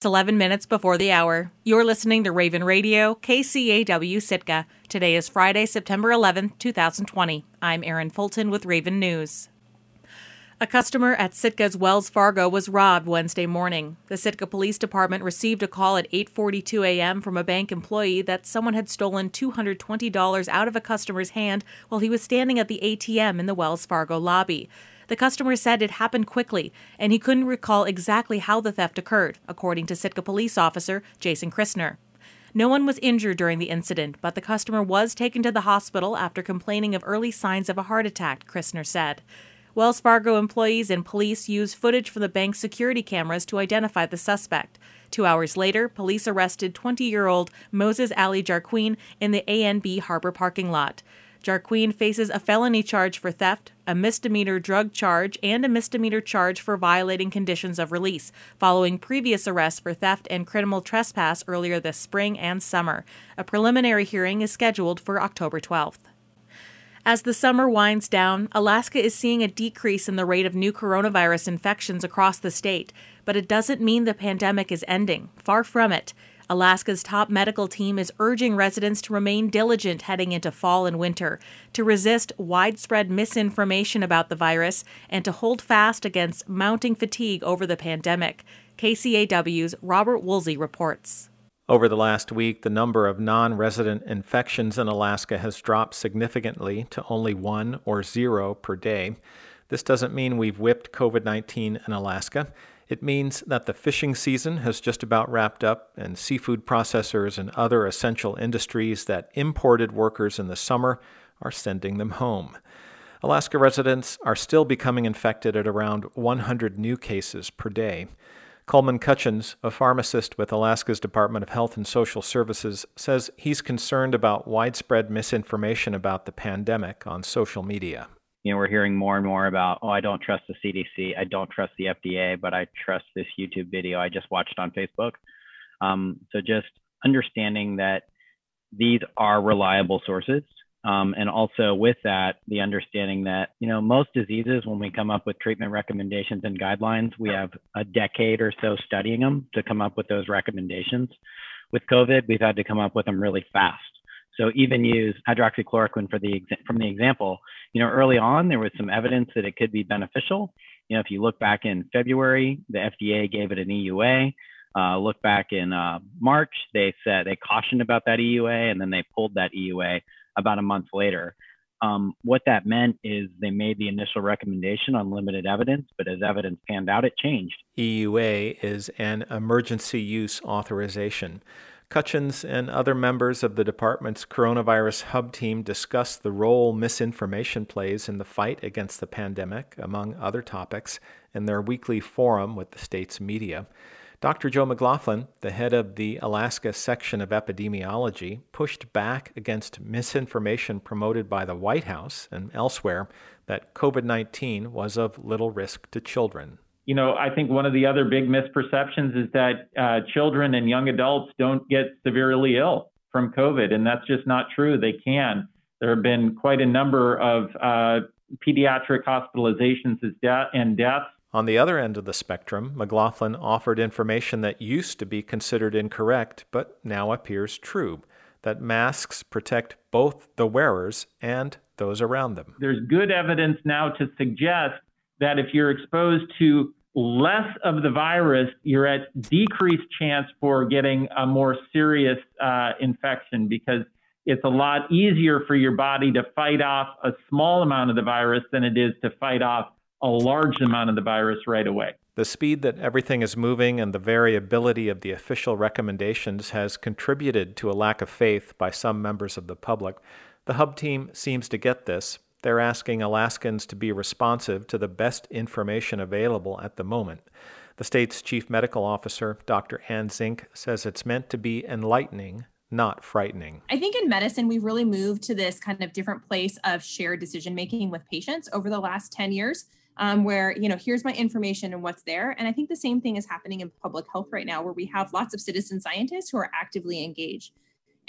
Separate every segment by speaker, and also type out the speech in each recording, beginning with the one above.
Speaker 1: It's 11 minutes before the hour. You're listening to Raven Radio, KCAW Sitka. Today is Friday, September 11th, 2020. I'm Erin Fulton with Raven News. A customer at Sitka's Wells Fargo was robbed Wednesday morning. The Sitka Police Department received a call at 8:42 a.m. from a bank employee that someone had stolen $220 out of a customer's hand while he was standing at the ATM in the Wells Fargo lobby. The customer said it happened quickly, and he couldn't recall exactly how the theft occurred, according to Sitka police officer Jason Christner. No one was injured during the incident, but the customer was taken to the hospital after complaining of early signs of a heart attack, Christner said. Wells Fargo employees and police used footage from the bank's security cameras to identify the suspect. Two hours later, police arrested 20 year old Moses Ali Jarquin in the ANB Harbor parking lot. Jarquin faces a felony charge for theft, a misdemeanor drug charge, and a misdemeanor charge for violating conditions of release, following previous arrests for theft and criminal trespass earlier this spring and summer. A preliminary hearing is scheduled for October 12th. As the summer winds down, Alaska is seeing a decrease in the rate of new coronavirus infections across the state, but it doesn't mean the pandemic is ending. Far from it. Alaska's top medical team is urging residents to remain diligent heading into fall and winter, to resist widespread misinformation about the virus, and to hold fast against mounting fatigue over the pandemic. KCAW's Robert Woolsey reports.
Speaker 2: Over the last week, the number of non resident infections in Alaska has dropped significantly to only one or zero per day. This doesn't mean we've whipped COVID 19 in Alaska. It means that the fishing season has just about wrapped up, and seafood processors and other essential industries that imported workers in the summer are sending them home. Alaska residents are still becoming infected at around 100 new cases per day. Coleman Cutchins, a pharmacist with Alaska's Department of Health and Social Services, says he's concerned about widespread misinformation about the pandemic on social media
Speaker 3: you know, we're hearing more and more about, oh, I don't trust the CDC, I don't trust the FDA, but I trust this YouTube video I just watched on Facebook. Um, so just understanding that these are reliable sources. Um, and also with that, the understanding that, you know, most diseases, when we come up with treatment recommendations and guidelines, we have a decade or so studying them to come up with those recommendations. With COVID, we've had to come up with them really fast. So even use hydroxychloroquine for the from the example. You know, early on there was some evidence that it could be beneficial. You know, if you look back in February, the FDA gave it an EUA. Uh, look back in uh, March, they said they cautioned about that EUA, and then they pulled that EUA about a month later. Um, what that meant is they made the initial recommendation on limited evidence, but as evidence panned out, it changed.
Speaker 2: EUA is an emergency use authorization. Cutchins and other members of the department's coronavirus hub team discussed the role misinformation plays in the fight against the pandemic, among other topics, in their weekly forum with the state's media. Dr. Joe McLaughlin, the head of the Alaska section of epidemiology, pushed back against misinformation promoted by the White House and elsewhere that COVID 19 was of little risk to children
Speaker 4: you know, I think one of the other big misperceptions is that uh, children and young adults don't get severely ill from COVID, and that's just not true. They can. There have been quite a number of uh, pediatric hospitalizations and deaths.
Speaker 2: On the other end of the spectrum, McLaughlin offered information that used to be considered incorrect, but now appears true that masks protect both the wearers and those around them.
Speaker 4: There's good evidence now to suggest that if you're exposed to less of the virus, you're at decreased chance for getting a more serious uh, infection because it's a lot easier for your body to fight off a small amount of the virus than it is to fight off a large amount of the virus right away.
Speaker 2: The speed that everything is moving and the variability of the official recommendations has contributed to a lack of faith by some members of the public. The Hub team seems to get this, they're asking Alaskans to be responsive to the best information available at the moment. The state's chief medical officer, Dr. Ann Zink, says it's meant to be enlightening, not frightening.
Speaker 5: I think in medicine, we've really moved to this kind of different place of shared decision making with patients over the last 10 years. Um, where you know here's my information and what's there and i think the same thing is happening in public health right now where we have lots of citizen scientists who are actively engaged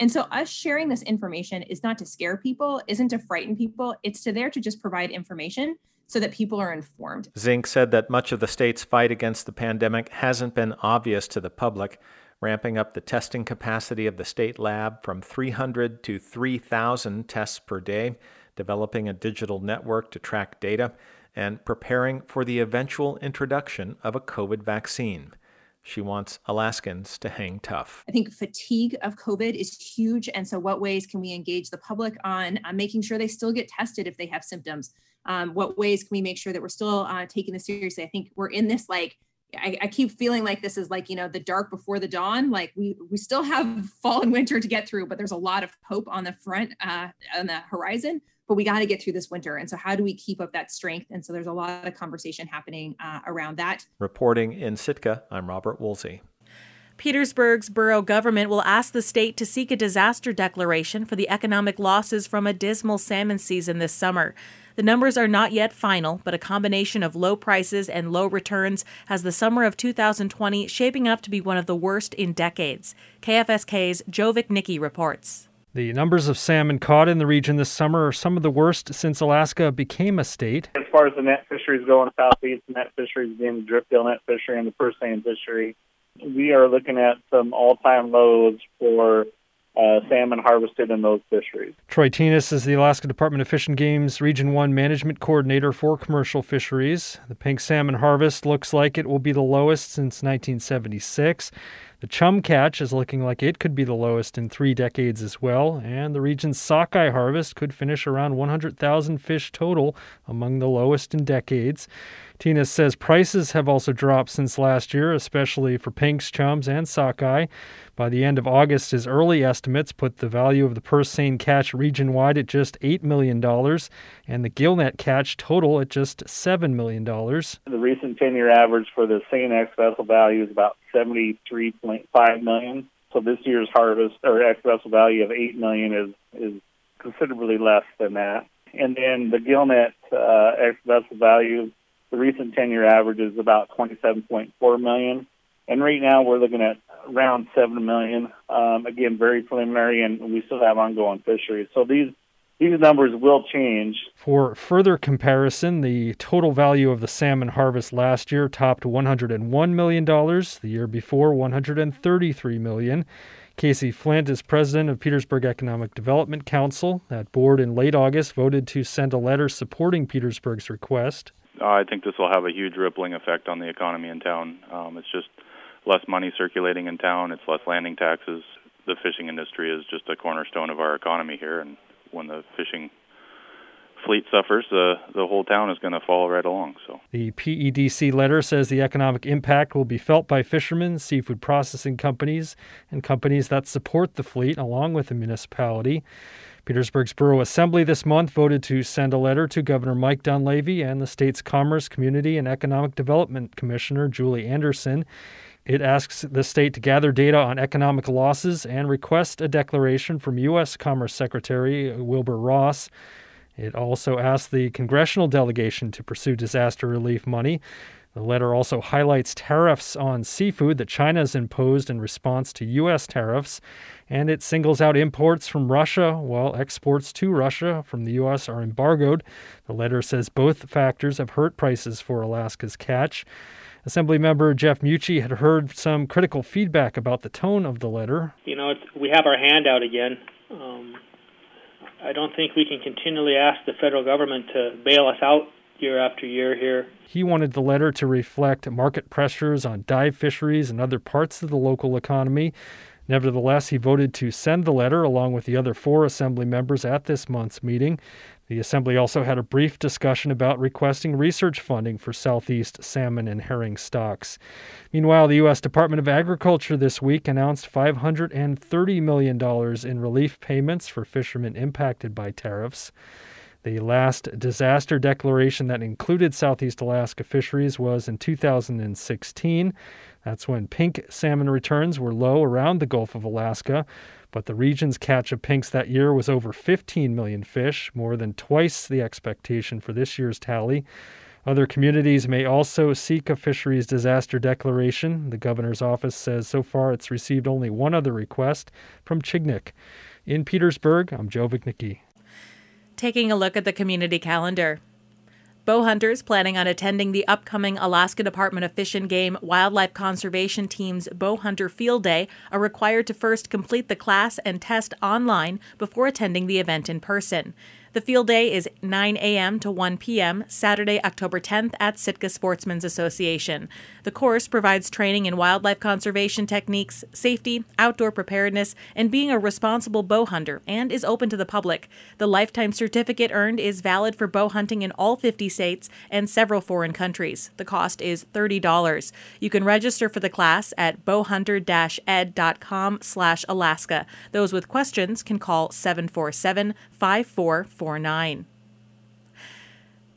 Speaker 5: and so us sharing this information is not to scare people, isn't to frighten people. It's to there to just provide information so that people are informed.
Speaker 2: Zink said that much of the state's fight against the pandemic hasn't been obvious to the public, ramping up the testing capacity of the state lab from 300 to 3,000 tests per day, developing a digital network to track data, and preparing for the eventual introduction of a COVID vaccine. She wants Alaskans to hang tough.
Speaker 5: I think fatigue of COVID is huge. And so, what ways can we engage the public on uh, making sure they still get tested if they have symptoms? Um, what ways can we make sure that we're still uh, taking this seriously? I think we're in this like I, I, keep feeling like this is like you know the dark before the dawn like we we still have fall and winter to get through but there's a lot of hope on the front uh on the horizon but we got to get through this winter and so how do we keep up that strength? And so there's a lot of conversation happening uh, around that.
Speaker 2: Reporting in sitka i'm robert woolsey.
Speaker 1: Petersburg's borough government will ask the state to seek a disaster declaration for the economic losses from a dismal salmon season this summer. The numbers are not yet final, but a combination of low prices and low returns has the summer of 2020 shaping up to be one of the worst in decades. KFSK's Joe Nicky reports.
Speaker 6: The numbers of salmon caught in the region this summer are some of the worst since Alaska became a state.
Speaker 7: As far as the net fisheries go in the southeast, the net fisheries being the driftgill net fishery and the purse seine fishery, we are looking at some all-time lows for uh, salmon harvested in those fisheries.
Speaker 6: Troy Thynes is the Alaska Department of Fish and Game's Region 1 Management Coordinator for Commercial Fisheries. The pink salmon harvest looks like it will be the lowest since 1976. The chum catch is looking like it could be the lowest in three decades as well, and the region's sockeye harvest could finish around 100,000 fish total, among the lowest in decades. Thynes says prices have also dropped since last year, especially for pinks, chums, and sockeye. By the end of August, his early estimates put the value of the purse seine catch region wide at just $8 million and the gillnet catch total at just $7 million.
Speaker 7: The recent 10 year average for the seine ex-vessel value is about 73.5 million. So this year's harvest or ex-vessel value of 8 million is, is considerably less than that. And then the gillnet uh, X vessel value the recent 10-year average is about 27.4 million, and right now we're looking at around 7 million. Um, again, very preliminary, and we still have ongoing fisheries. So these these numbers will change.
Speaker 6: For further comparison, the total value of the salmon harvest last year topped $101 million, the year before 133 million. Casey Flint is president of Petersburg Economic Development Council. That board in late August voted to send a letter supporting Petersburg's request.
Speaker 8: Uh, I think this will have a huge rippling effect on the economy in town. Um, it's just less money circulating in town. It's less landing taxes. The fishing industry is just a cornerstone of our economy here, and when the fishing fleet suffers, the the whole town is going to fall right along. So
Speaker 6: the PEDC letter says the economic impact will be felt by fishermen, seafood processing companies, and companies that support the fleet, along with the municipality. Petersburg's Borough Assembly this month voted to send a letter to Governor Mike Dunleavy and the state's Commerce, Community, and Economic Development Commissioner, Julie Anderson. It asks the state to gather data on economic losses and request a declaration from U.S. Commerce Secretary Wilbur Ross. It also asks the congressional delegation to pursue disaster relief money. The letter also highlights tariffs on seafood that China has imposed in response to U.S. tariffs, and it singles out imports from Russia while exports to Russia from the U.S. are embargoed. The letter says both factors have hurt prices for Alaska's catch. Assemblymember Jeff Meucci had heard some critical feedback about the tone of the letter.
Speaker 9: You know, we have our hand out again. Um, I don't think we can continually ask the federal government to bail us out year after year here.
Speaker 6: He wanted the letter to reflect market pressures on dive fisheries and other parts of the local economy. Nevertheless, he voted to send the letter along with the other four assembly members at this month's meeting. The assembly also had a brief discussion about requesting research funding for southeast salmon and herring stocks. Meanwhile, the U.S. Department of Agriculture this week announced $530 million in relief payments for fishermen impacted by tariffs. The last disaster declaration that included Southeast Alaska fisheries was in 2016. That's when pink salmon returns were low around the Gulf of Alaska, but the region's catch of pinks that year was over 15 million fish, more than twice the expectation for this year's tally. Other communities may also seek a fisheries disaster declaration. The governor's office says so far it's received only one other request from Chignik. In Petersburg, I'm Joe Viechnicki.
Speaker 1: Taking a look at the community calendar. Bow hunters planning on attending the upcoming Alaska Department of Fish and Game Wildlife Conservation Team's Bow Hunter Field Day are required to first complete the class and test online before attending the event in person. The field day is 9 a.m. to 1 p.m. Saturday, October 10th at Sitka Sportsmen's Association. The course provides training in wildlife conservation techniques, safety, outdoor preparedness, and being a responsible bow hunter and is open to the public. The lifetime certificate earned is valid for bow hunting in all 50 states and several foreign countries. The cost is $30. You can register for the class at bowhunter-ed.com slash Alaska. Those with questions can call 747 5449.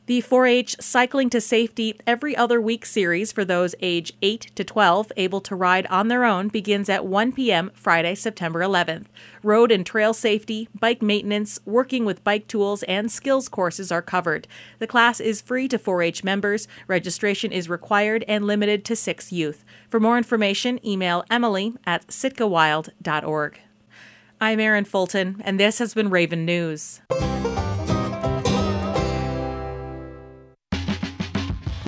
Speaker 1: The 4 H Cycling to Safety Every Other Week series for those age 8 to 12 able to ride on their own begins at 1 p.m. Friday, September 11th. Road and trail safety, bike maintenance, working with bike tools, and skills courses are covered. The class is free to 4 H members. Registration is required and limited to six youth. For more information, email emily at sitkawild.org. I'm Erin Fulton, and this has been Raven News.